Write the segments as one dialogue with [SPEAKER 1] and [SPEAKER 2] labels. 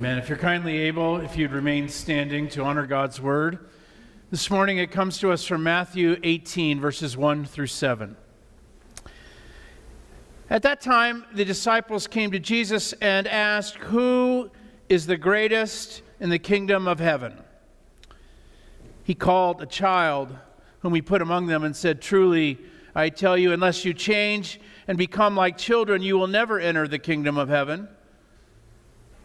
[SPEAKER 1] Amen. If you're kindly able, if you'd remain standing to honor God's word. This morning it comes to us from Matthew 18, verses 1 through 7. At that time, the disciples came to Jesus and asked, Who is the greatest in the kingdom of heaven? He called a child whom he put among them and said, Truly, I tell you, unless you change and become like children, you will never enter the kingdom of heaven.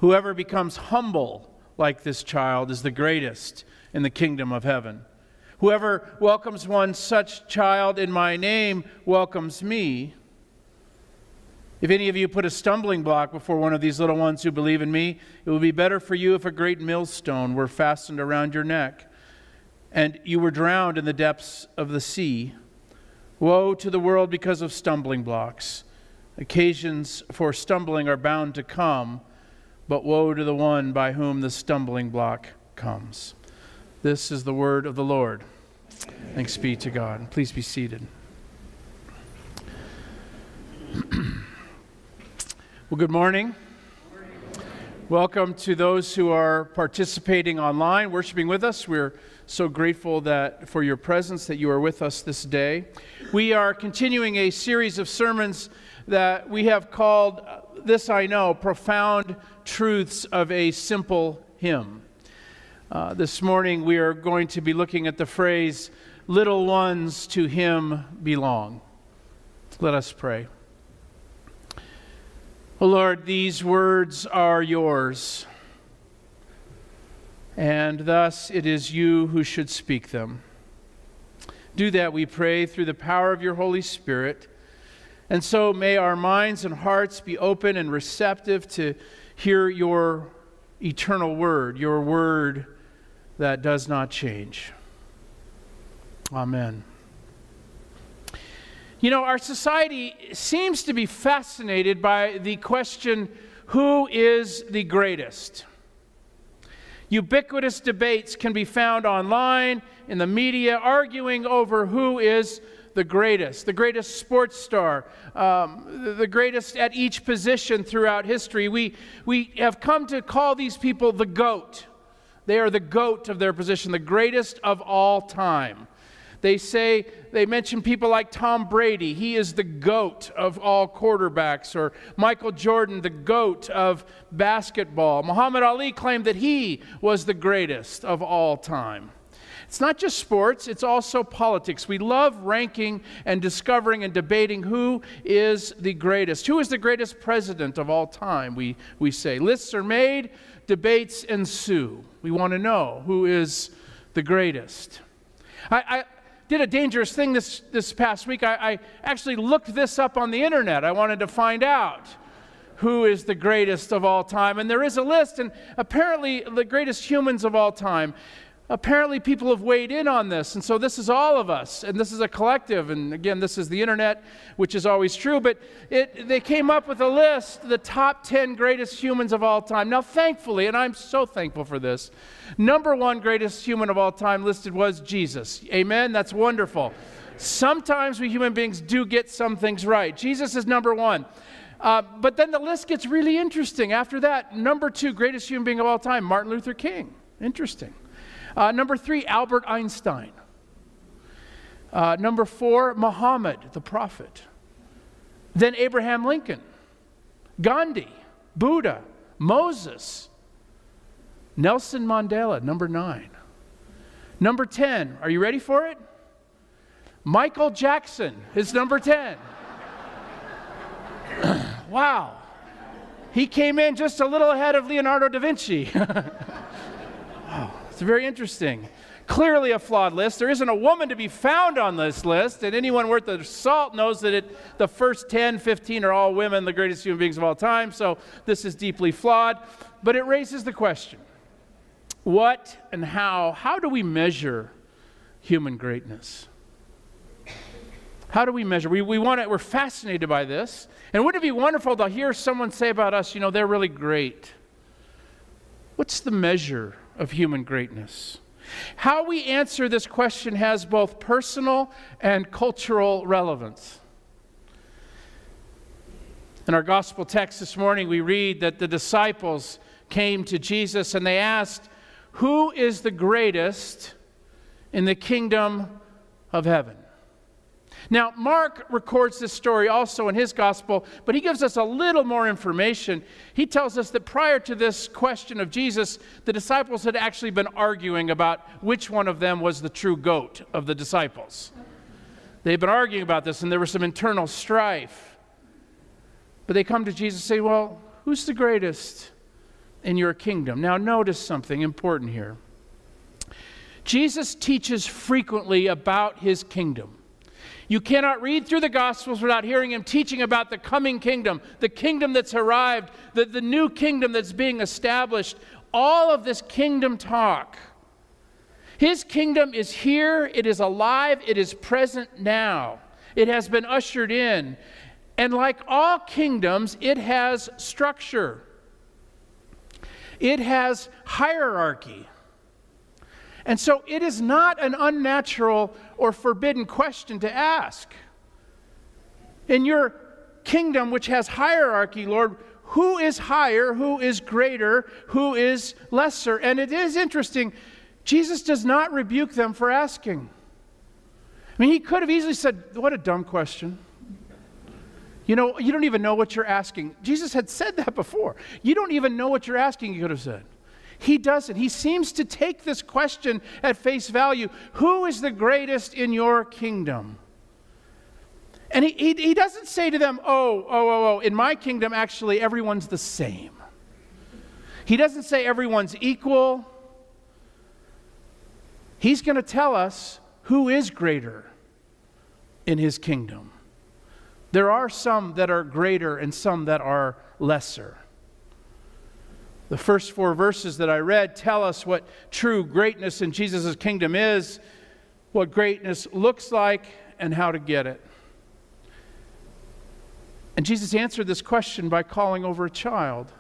[SPEAKER 1] Whoever becomes humble like this child is the greatest in the kingdom of heaven. Whoever welcomes one such child in my name welcomes me. If any of you put a stumbling block before one of these little ones who believe in me, it would be better for you if a great millstone were fastened around your neck and you were drowned in the depths of the sea. Woe to the world because of stumbling blocks. Occasions for stumbling are bound to come but woe to the one by whom the stumbling block comes. This is the word of the Lord. Thanks be to God. Please be seated. well, good morning. Welcome to those who are participating online, worshiping with us. We're so grateful that for your presence that you are with us this day. We are continuing a series of sermons that we have called uh, this I know profound truths of a simple hymn. Uh, this morning we are going to be looking at the phrase, little ones to him belong. Let us pray. Oh Lord, these words are yours, and thus it is you who should speak them. Do that, we pray, through the power of your Holy Spirit and so may our minds and hearts be open and receptive to hear your eternal word, your word that does not change. Amen. You know, our society seems to be fascinated by the question who is the greatest? Ubiquitous debates can be found online, in the media, arguing over who is the greatest, the greatest sports star, um, the greatest at each position throughout history. We, we have come to call these people the GOAT. They are the GOAT of their position, the greatest of all time. They say, they mention people like Tom Brady. He is the GOAT of all quarterbacks. Or Michael Jordan, the GOAT of basketball. Muhammad Ali claimed that he was the greatest of all time. It's not just sports, it's also politics. We love ranking and discovering and debating who is the greatest. Who is the greatest president of all time, we, we say. Lists are made, debates ensue. We want to know who is the greatest. I, I did a dangerous thing this, this past week. I, I actually looked this up on the internet. I wanted to find out who is the greatest of all time. And there is a list, and apparently, the greatest humans of all time apparently people have weighed in on this. And so this is all of us, and this is a collective. And again, this is the internet, which is always true. But it, they came up with a list, the top 10 greatest humans of all time. Now, thankfully, and I'm so thankful for this, number one greatest human of all time listed was Jesus. Amen? That's wonderful. Sometimes we human beings do get some things right. Jesus is number one. Uh, but then the list gets really interesting. After that, number two greatest human being of all time, Martin Luther King. Interesting. Uh, number three, Albert Einstein. Uh, number four, Muhammad, the prophet. Then Abraham Lincoln, Gandhi, Buddha, Moses, Nelson Mandela, number nine. Number 10, are you ready for it? Michael Jackson is number 10. wow. He came in just a little ahead of Leonardo da Vinci. It's very interesting. Clearly a flawed list. There isn't a woman to be found on this list, and anyone worth the salt knows that it, the first 10, 15 are all women, the greatest human beings of all time, so this is deeply flawed. But it raises the question what and how, how do we measure human greatness? How do we measure? We, we want to, we're fascinated by this. And wouldn't it be wonderful to hear someone say about us, you know, they're really great? What's the measure of human greatness? How we answer this question has both personal and cultural relevance. In our gospel text this morning, we read that the disciples came to Jesus and they asked, Who is the greatest in the kingdom of heaven? Now, Mark records this story also in his gospel, but he gives us a little more information. He tells us that prior to this question of Jesus, the disciples had actually been arguing about which one of them was the true goat of the disciples. They've been arguing about this, and there was some internal strife. But they come to Jesus and say, Well, who's the greatest in your kingdom? Now, notice something important here. Jesus teaches frequently about his kingdom. You cannot read through the Gospels without hearing him teaching about the coming kingdom, the kingdom that's arrived, the, the new kingdom that's being established. All of this kingdom talk. His kingdom is here, it is alive, it is present now. It has been ushered in. And like all kingdoms, it has structure, it has hierarchy. And so it is not an unnatural or forbidden question to ask. In your kingdom, which has hierarchy, Lord, who is higher, who is greater, who is lesser? And it is interesting, Jesus does not rebuke them for asking. I mean, he could have easily said, What a dumb question. You know, you don't even know what you're asking. Jesus had said that before. You don't even know what you're asking, he could have said. He doesn't. He seems to take this question at face value Who is the greatest in your kingdom? And he, he, he, doesn't say to them, oh, oh, oh, oh, in my kingdom, actually, everyone's the same. He doesn't say everyone's equal. He's going to tell us who is greater in his kingdom. There are some that are greater and some that are lesser. The first four verses that I read tell us what true greatness in Jesus' kingdom is, what greatness looks like, and how to get it. And Jesus answered this question by calling over a child.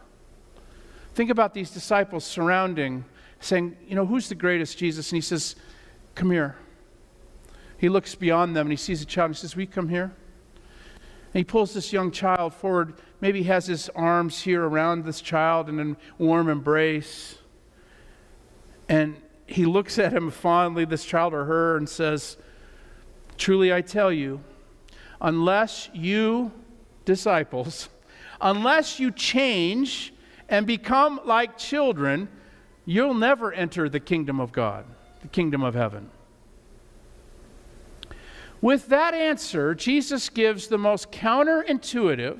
[SPEAKER 1] Think about these disciples surrounding, saying, You know, who's the greatest, Jesus? And he says, Come here. He looks beyond them and he sees a child and he says, We come here? And he pulls this young child forward, maybe has his arms here around this child in a warm embrace. And he looks at him fondly, this child or her, and says, Truly I tell you, unless you, disciples, unless you change and become like children, you'll never enter the kingdom of God, the kingdom of heaven. With that answer, Jesus gives the most counterintuitive,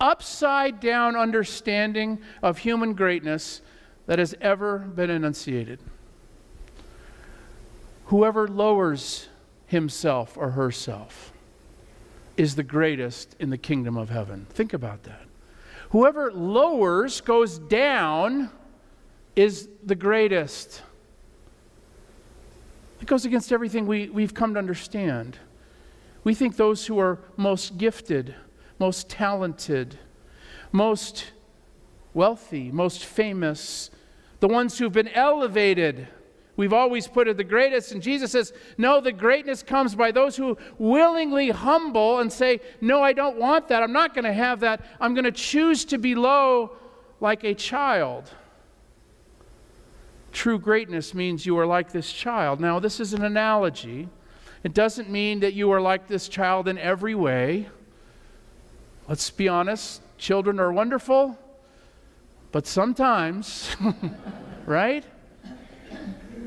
[SPEAKER 1] upside down understanding of human greatness that has ever been enunciated. Whoever lowers himself or herself is the greatest in the kingdom of heaven. Think about that. Whoever lowers, goes down, is the greatest. It goes against everything we, we've come to understand. We think those who are most gifted, most talented, most wealthy, most famous, the ones who've been elevated, we've always put it the greatest. And Jesus says, No, the greatness comes by those who willingly humble and say, No, I don't want that. I'm not going to have that. I'm going to choose to be low like a child. True greatness means you are like this child. Now, this is an analogy. It doesn't mean that you are like this child in every way. Let's be honest, children are wonderful, but sometimes, right?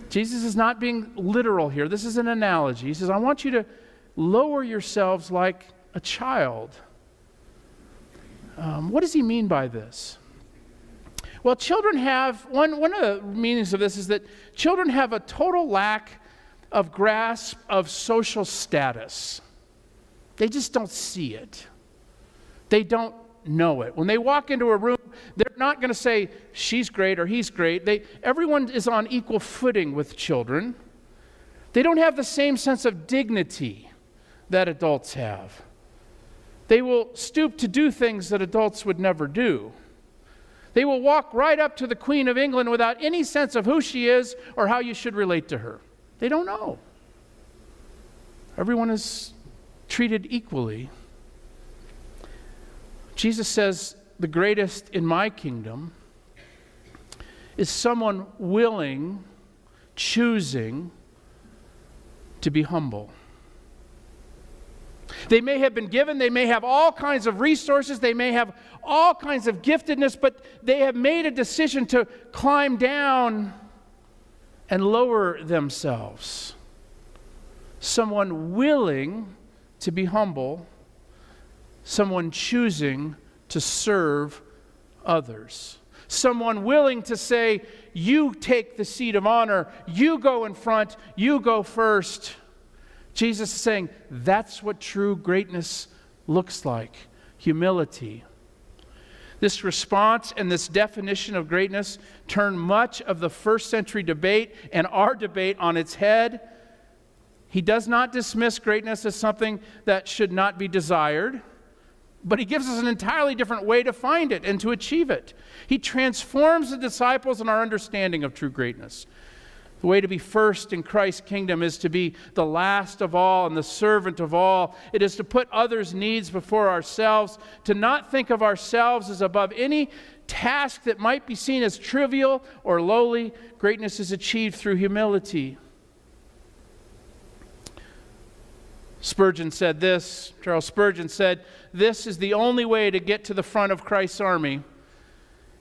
[SPEAKER 1] Jesus is not being literal here. This is an analogy. He says, I want you to lower yourselves like a child. Um, what does he mean by this? Well, children have, one, one of the meanings of this is that children have a total lack of grasp of social status. They just don't see it. They don't know it. When they walk into a room, they're not going to say, she's great or he's great. They, everyone is on equal footing with children. They don't have the same sense of dignity that adults have. They will stoop to do things that adults would never do. They will walk right up to the Queen of England without any sense of who she is or how you should relate to her. They don't know. Everyone is treated equally. Jesus says, The greatest in my kingdom is someone willing, choosing to be humble. They may have been given, they may have all kinds of resources, they may have all kinds of giftedness, but they have made a decision to climb down and lower themselves. Someone willing to be humble, someone choosing to serve others. Someone willing to say, You take the seat of honor, you go in front, you go first. Jesus is saying that's what true greatness looks like humility. This response and this definition of greatness turned much of the first century debate and our debate on its head. He does not dismiss greatness as something that should not be desired but he gives us an entirely different way to find it and to achieve it. He transforms the disciples in our understanding of true greatness. The way to be first in Christ's kingdom is to be the last of all and the servant of all. It is to put others' needs before ourselves, to not think of ourselves as above any task that might be seen as trivial or lowly. Greatness is achieved through humility. Spurgeon said this Charles Spurgeon said, This is the only way to get to the front of Christ's army.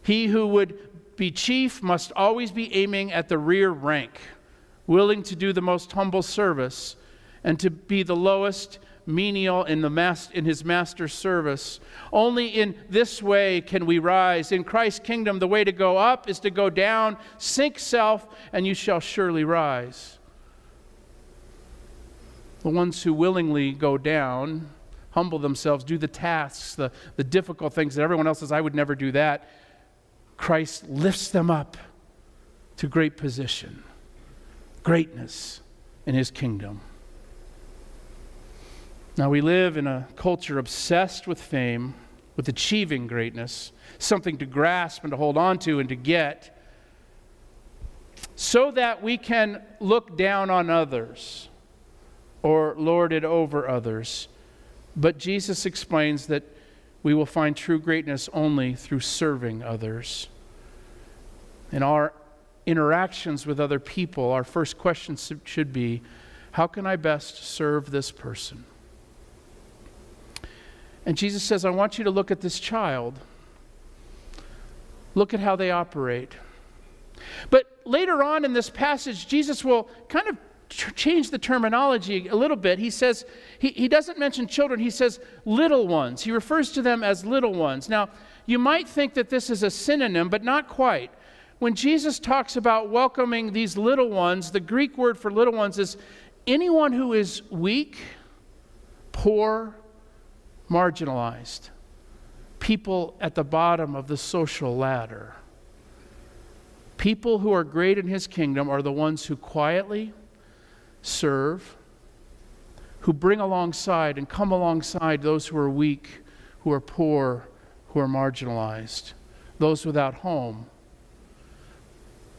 [SPEAKER 1] He who would be chief must always be aiming at the rear rank, willing to do the most humble service, and to be the lowest menial in, the mas- in his master's service. Only in this way can we rise. In Christ's kingdom, the way to go up is to go down, sink self, and you shall surely rise. The ones who willingly go down, humble themselves, do the tasks, the, the difficult things that everyone else says, I would never do that. Christ lifts them up to great position, greatness in his kingdom. Now, we live in a culture obsessed with fame, with achieving greatness, something to grasp and to hold on to and to get, so that we can look down on others or lord it over others. But Jesus explains that we will find true greatness only through serving others. In our interactions with other people, our first question should be how can I best serve this person? And Jesus says, I want you to look at this child. Look at how they operate. But later on in this passage, Jesus will kind of change the terminology a little bit. He says, he, he doesn't mention children, he says little ones. He refers to them as little ones. Now, you might think that this is a synonym, but not quite. When Jesus talks about welcoming these little ones, the Greek word for little ones is anyone who is weak, poor, marginalized, people at the bottom of the social ladder. People who are great in his kingdom are the ones who quietly, serve, who bring alongside and come alongside those who are weak, who are poor, who are marginalized, those without home,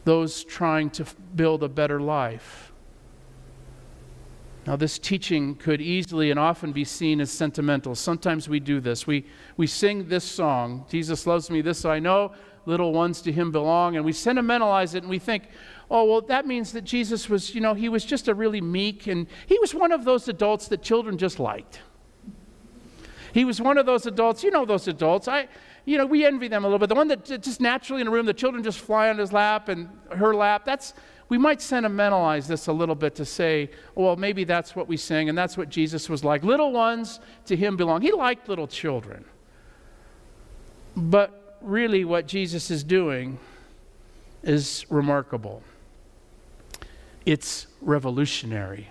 [SPEAKER 1] those trying to build a better life. Now, this teaching could easily and often be seen as sentimental. Sometimes we do this. We, we sing this song, Jesus loves me, this I know, little ones to him belong, and we sentimentalize it and we think, oh, well, that means that Jesus was, you know, he was just a really meek, and he was one of those adults that children just liked. He was one of those adults, you know, those adults. I, you know, we envy them a little bit. The one that just naturally in a room, the children just fly on his lap and her lap. That's, we might sentimentalize this a little bit to say, well, maybe that's what we sing, and that's what Jesus was like. Little ones to him belong. He liked little children. But really, what Jesus is doing is remarkable. It's revolutionary.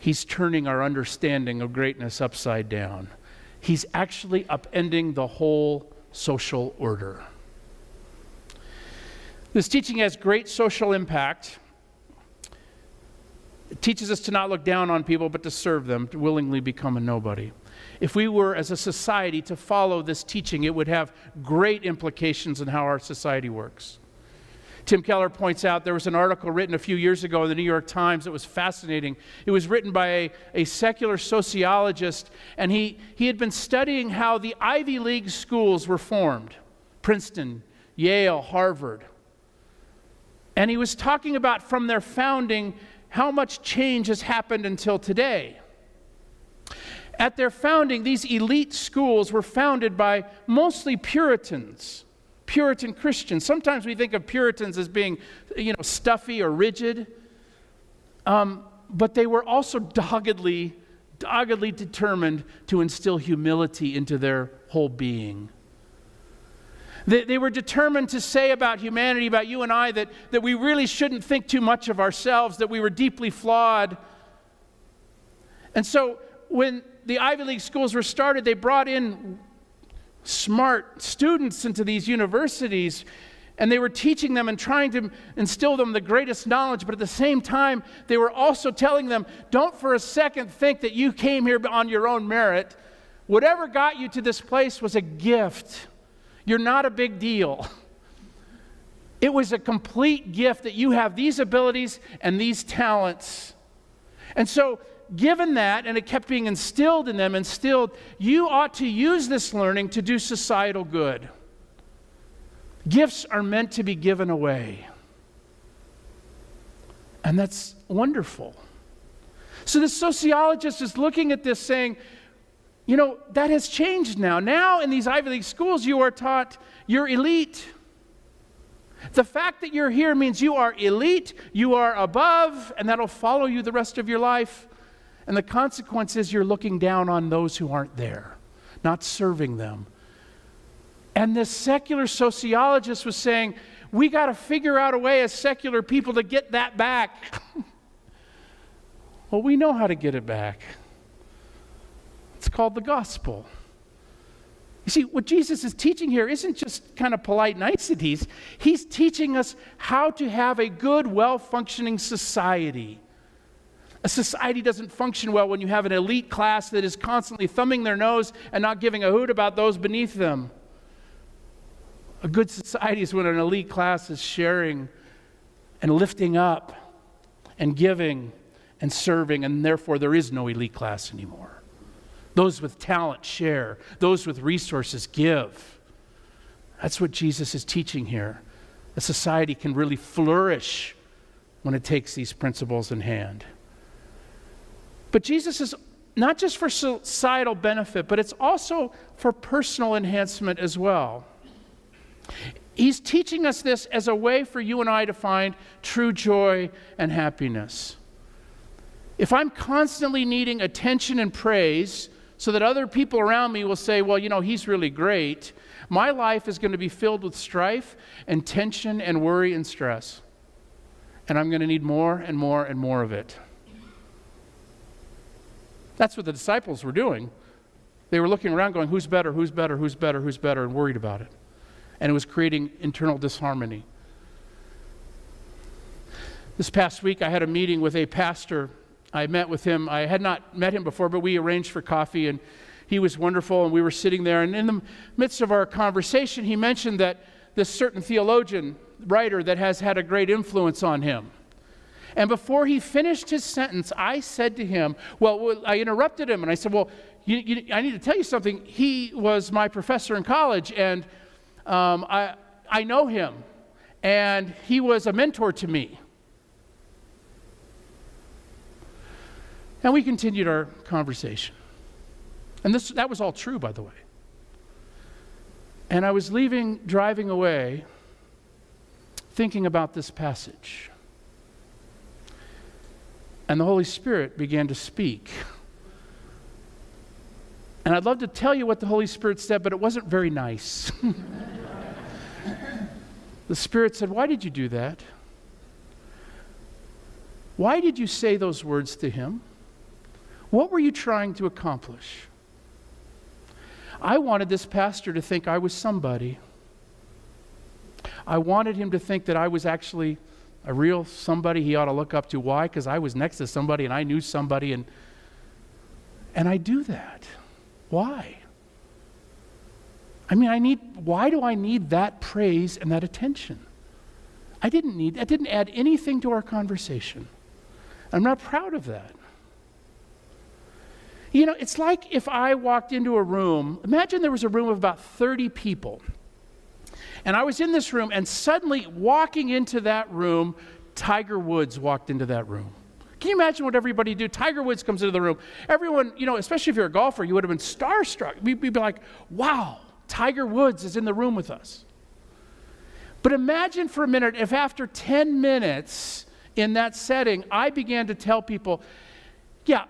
[SPEAKER 1] He's turning our understanding of greatness upside down. He's actually upending the whole social order. This teaching has great social impact. It teaches us to not look down on people, but to serve them, to willingly become a nobody. If we were, as a society, to follow this teaching, it would have great implications in how our society works. Tim Keller points out there was an article written a few years ago in the New York Times that was fascinating. It was written by a, a secular sociologist, and he, he had been studying how the Ivy League schools were formed Princeton, Yale, Harvard. And he was talking about from their founding how much change has happened until today. At their founding, these elite schools were founded by mostly Puritans, Puritan Christians. Sometimes we think of Puritans as being, you know, stuffy or rigid, um, but they were also doggedly, doggedly determined to instill humility into their whole being. They, they were determined to say about humanity, about you and I, that, that we really shouldn't think too much of ourselves, that we were deeply flawed. And so when the Ivy League schools were started, they brought in smart students into these universities and they were teaching them and trying to instill them the greatest knowledge, but at the same time, they were also telling them don't for a second think that you came here on your own merit. Whatever got you to this place was a gift. You're not a big deal. It was a complete gift that you have these abilities and these talents. And so given that, and it kept being instilled in them, instilled, you ought to use this learning to do societal good. Gifts are meant to be given away. And that's wonderful. So the sociologist is looking at this saying, you know, that has changed now. Now in these Ivy League schools, you are taught you're elite. The fact that you're here means you are elite, you are above, and that'll follow you the rest of your life. And the consequence is you're looking down on those who aren't there, not serving them. And this secular sociologist was saying, we got to figure out a way as secular people to get that back. well, we know how to get it back. It's called the gospel. You see, what Jesus is teaching here isn't just kind of polite niceties. He's teaching us how to have a good, well functioning society. A society doesn't function well when you have an elite class that is constantly thumbing their nose and not giving a hoot about those beneath them. A good society is when an elite class is sharing and lifting up and giving and serving, and therefore there is no elite class anymore. Those with talent share, those with resources give. That's what Jesus is teaching here. A society can really flourish when it takes these principles in hand. But Jesus is not just for societal benefit, but it's also for personal enhancement as well. He's teaching us this as a way for you and I to find true joy and happiness. If I'm constantly needing attention and praise so that other people around me will say, well, you know, he's really great, my life is going to be filled with strife and tension and worry and stress. And I'm going to need more and more and more of it. That's what the disciples were doing. They were looking around going, who's better, who's better, who's better, who's better, and worried about it. And it was creating internal disharmony. This past week, I had a meeting with a pastor. I met with him. I had not met him before, but we arranged for coffee, and he was wonderful. And we were sitting there. And in the midst of our conversation, he mentioned that this certain theologian, writer, that has had a great influence on him. And before he finished his sentence, I said to him, Well, I interrupted him and I said, Well, you, you, I need to tell you something. He was my professor in college, and um, I, I know him, and he was a mentor to me. And we continued our conversation. And this, that was all true, by the way. And I was leaving, driving away, thinking about this passage. And the Holy Spirit began to speak. And I'd love to tell you what the Holy Spirit said, but it wasn't very nice. the Spirit said, Why did you do that? Why did you say those words to him? What were you trying to accomplish? I wanted this pastor to think I was somebody. I wanted him to think that I was actually a real somebody he ought to look up to. Why? Because I was next to somebody and I knew somebody, and, and I do that. Why? I mean, I need, why do I need that praise and that attention? I didn't need, that didn't add anything to our conversation. I'm not proud of that. You know, it's like if I walked into a room, imagine there was a room of about 30 people And I was in this room, and suddenly walking into that room, Tiger Woods walked into that room. Can you imagine what everybody do? Tiger Woods comes into the room. Everyone, you know, especially if you're a golfer, you would have been starstruck. We'd be like, wow, Tiger Woods is in the room with us. But imagine for a minute if after 10 minutes in that setting, I began to tell people, yeah,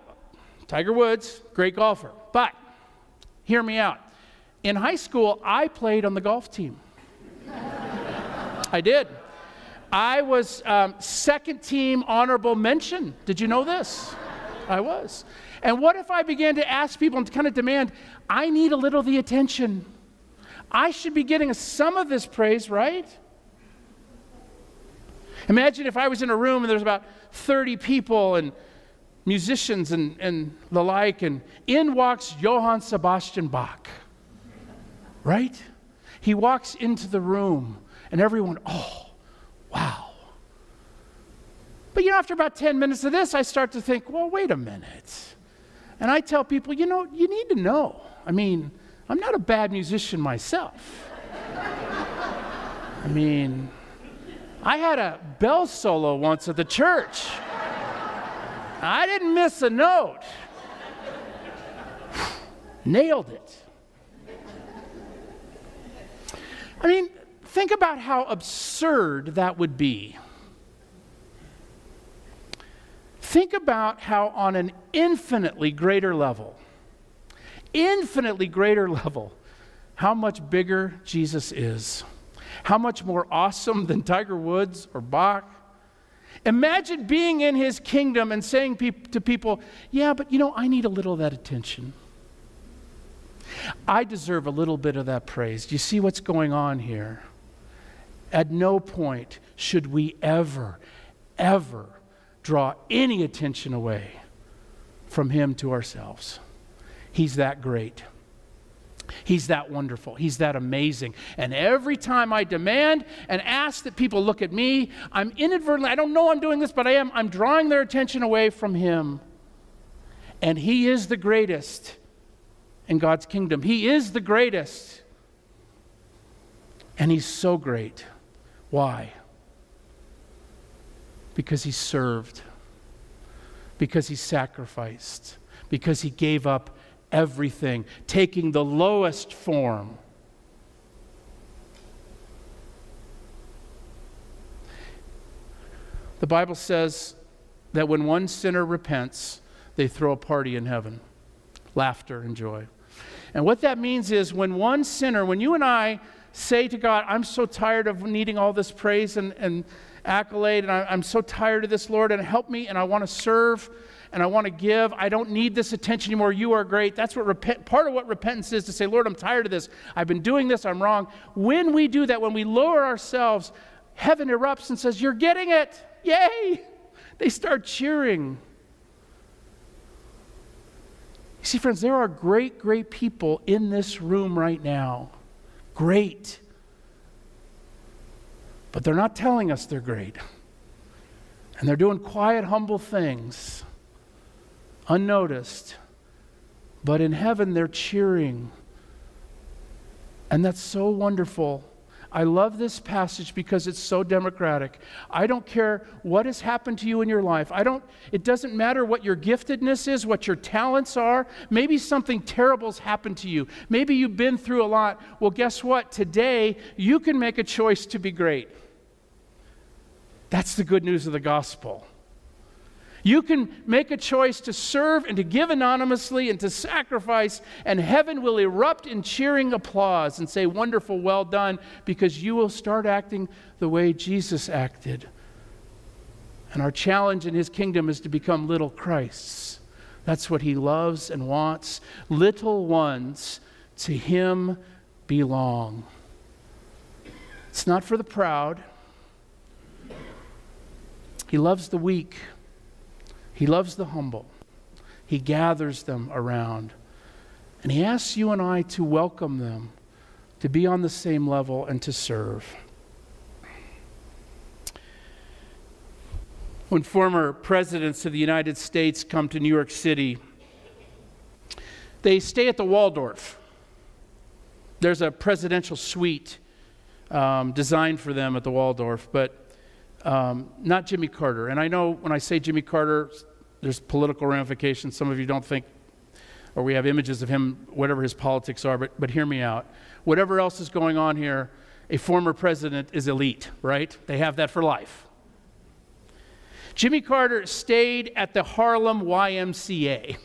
[SPEAKER 1] Tiger Woods, great golfer, but hear me out. In high school, I played on the golf team. I did. I was um, second team honorable mention. Did you know this? I was. And what if I began to ask people and kind of demand, I need a little of the attention? I should be getting some of this praise, right? Imagine if I was in a room and there's about 30 people and musicians and, and the like, and in walks Johann Sebastian Bach, right? He walks into the room and everyone, oh, wow. But you know, after about 10 minutes of this, I start to think, well, wait a minute. And I tell people, you know, you need to know. I mean, I'm not a bad musician myself. I mean, I had a bell solo once at the church. I didn't miss a note. Nailed it. I mean, think about how absurd that would be. Think about how, on an infinitely greater level, infinitely greater level, how much bigger Jesus is. How much more awesome than Tiger Woods or Bach? Imagine being in his kingdom and saying pe- to people, Yeah, but you know, I need a little of that attention. I deserve a little bit of that praise. Do you see what's going on here? At no point should we ever, ever draw any attention away from him to ourselves. He's that great. He's that wonderful. He's that amazing. And every time I demand and ask that people look at me, I'm inadvertently, I don't know I'm doing this, but I am, I'm drawing their attention away from Him. And He is the greatest in God's kingdom. He is the greatest. And He's so great. Why? Because He served, because He sacrificed, because He gave up everything, taking the lowest form. The Bible says that when one sinner repents, they throw a party in heaven laughter and joy. And what that means is when one sinner, when you and I say to God, I'm so tired of needing all this praise and, and accolade, and I, I'm so tired of this, Lord, and help me, and I want to serve and I want to give. I don't need this attention anymore. You are great. That's what repent, part of what repentance is to say, Lord, I'm tired of this. I've been doing this. I'm wrong. When we do that, when we lower ourselves, heaven erupts and says, You're getting it. Yay. They start cheering. You see, friends, there are great, great people in this room right now. Great. But they're not telling us they're great. And they're doing quiet, humble things unnoticed. But in heaven, they're cheering. And that's so wonderful. I love this passage because it's so democratic. I don't care what has happened to you in your life. I don't it doesn't matter what your giftedness is, what your talents are. Maybe something terrible's happened to you. Maybe you've been through a lot. Well, guess what? Today you can make a choice to be great. That's the good news of the gospel. You can make a choice to serve and to give anonymously and to sacrifice, and heaven will erupt in cheering applause and say, Wonderful, well done, because you will start acting the way Jesus acted. And our challenge in his kingdom is to become little Christs. That's what he loves and wants. Little ones to him belong. It's not for the proud, he loves the weak. He loves the humble. He gathers them around. And He asks you and I to welcome them, to be on the same level, and to serve. When former presidents of the United States come to New York City, they stay at the Waldorf. There's a presidential suite um, designed for them at the Waldorf, but um, not Jimmy Carter. And I know when I say Jimmy Carter, there's political ramifications. Some of you don't think, or we have images of him, whatever his politics are, but, but hear me out. Whatever else is going on here, a former president is elite, right? They have that for life. Jimmy Carter stayed at the Harlem YMCA.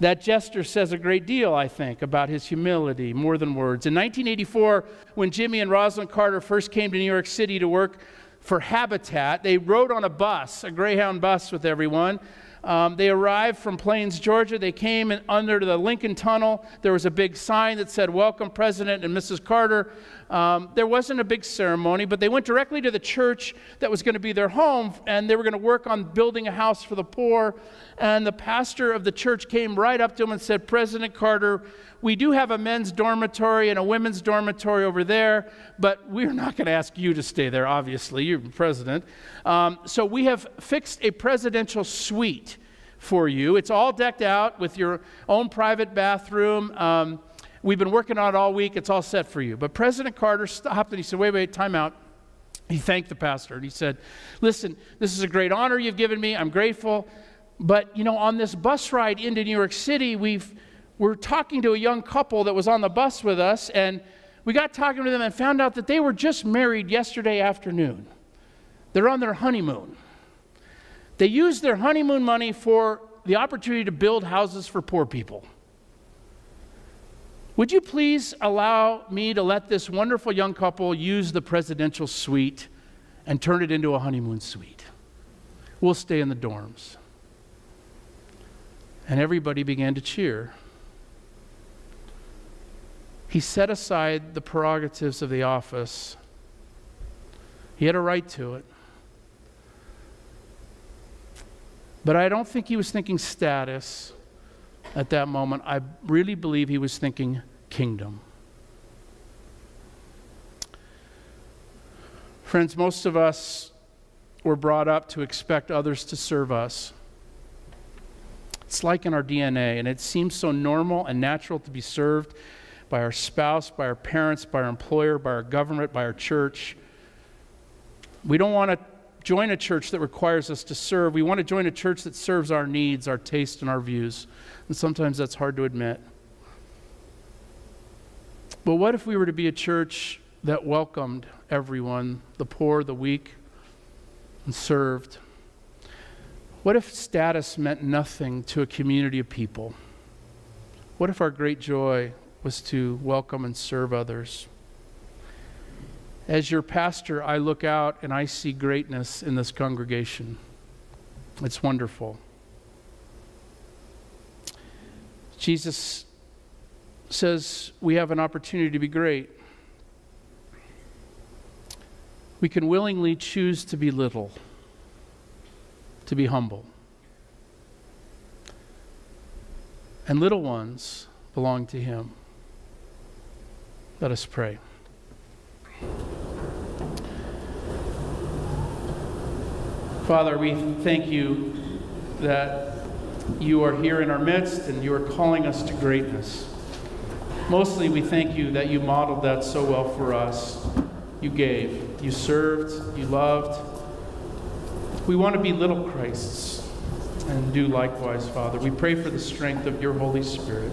[SPEAKER 1] That gesture says a great deal, I think, about his humility, more than words. In 1984, when Jimmy and Rosalynn Carter first came to New York City to work for Habitat, they rode on a bus, a Greyhound bus with everyone. Um, they arrived from Plains, Georgia. They came in, under the Lincoln Tunnel. There was a big sign that said, Welcome, President and Mrs. Carter. Um, there wasn't a big ceremony, but they went directly to the church that was going to be their home, and they were going to work on building a house for the poor. And the pastor of the church came right up to him and said, President Carter, we do have a men's dormitory and a women's dormitory over there, but we're not going to ask you to stay there, obviously. You're president. Um, so we have fixed a presidential suite for you. It's all decked out with your own private bathroom. Um, We've been working on it all week. It's all set for you. But President Carter stopped and he said, Wait, wait, time out. He thanked the pastor and he said, Listen, this is a great honor you've given me. I'm grateful. But, you know, on this bus ride into New York City, we've, we're talking to a young couple that was on the bus with us, and we got talking to them and found out that they were just married yesterday afternoon. They're on their honeymoon. They used their honeymoon money for the opportunity to build houses for poor people. Would you please allow me to let this wonderful young couple use the presidential suite and turn it into a honeymoon suite? We'll stay in the dorms. And everybody began to cheer. He set aside the prerogatives of the office. He had a right to it. But I don't think he was thinking status at that moment. I really believe he was thinking kingdom. Friends, most of us were brought up to expect others to serve us. It's like in our DNA, and it seems so normal and natural to be served by our spouse, by our parents, by our employer, by our government, by our church. We don't want to join a church that requires us to serve. We want to join a church that serves our needs, our tastes, and our views. And sometimes that's hard to admit. But what if we were to be a church that welcomed everyone, the poor, the weak, and served? What if status meant nothing to a community of people? What if our great joy was to welcome and serve others? As your pastor, I look out and I see greatness in this congregation. It's wonderful. Jesus says we have an opportunity to be great. We can willingly choose to be little, to be humble. And little ones belong to Him. Let us pray. Father, we thank you that you are here in our midst and you are calling us to greatness. Mostly, we thank you that you modeled that so well for us. You gave, you served, you loved. We want to be little Christs and do likewise, Father. We pray for the strength of your Holy Spirit.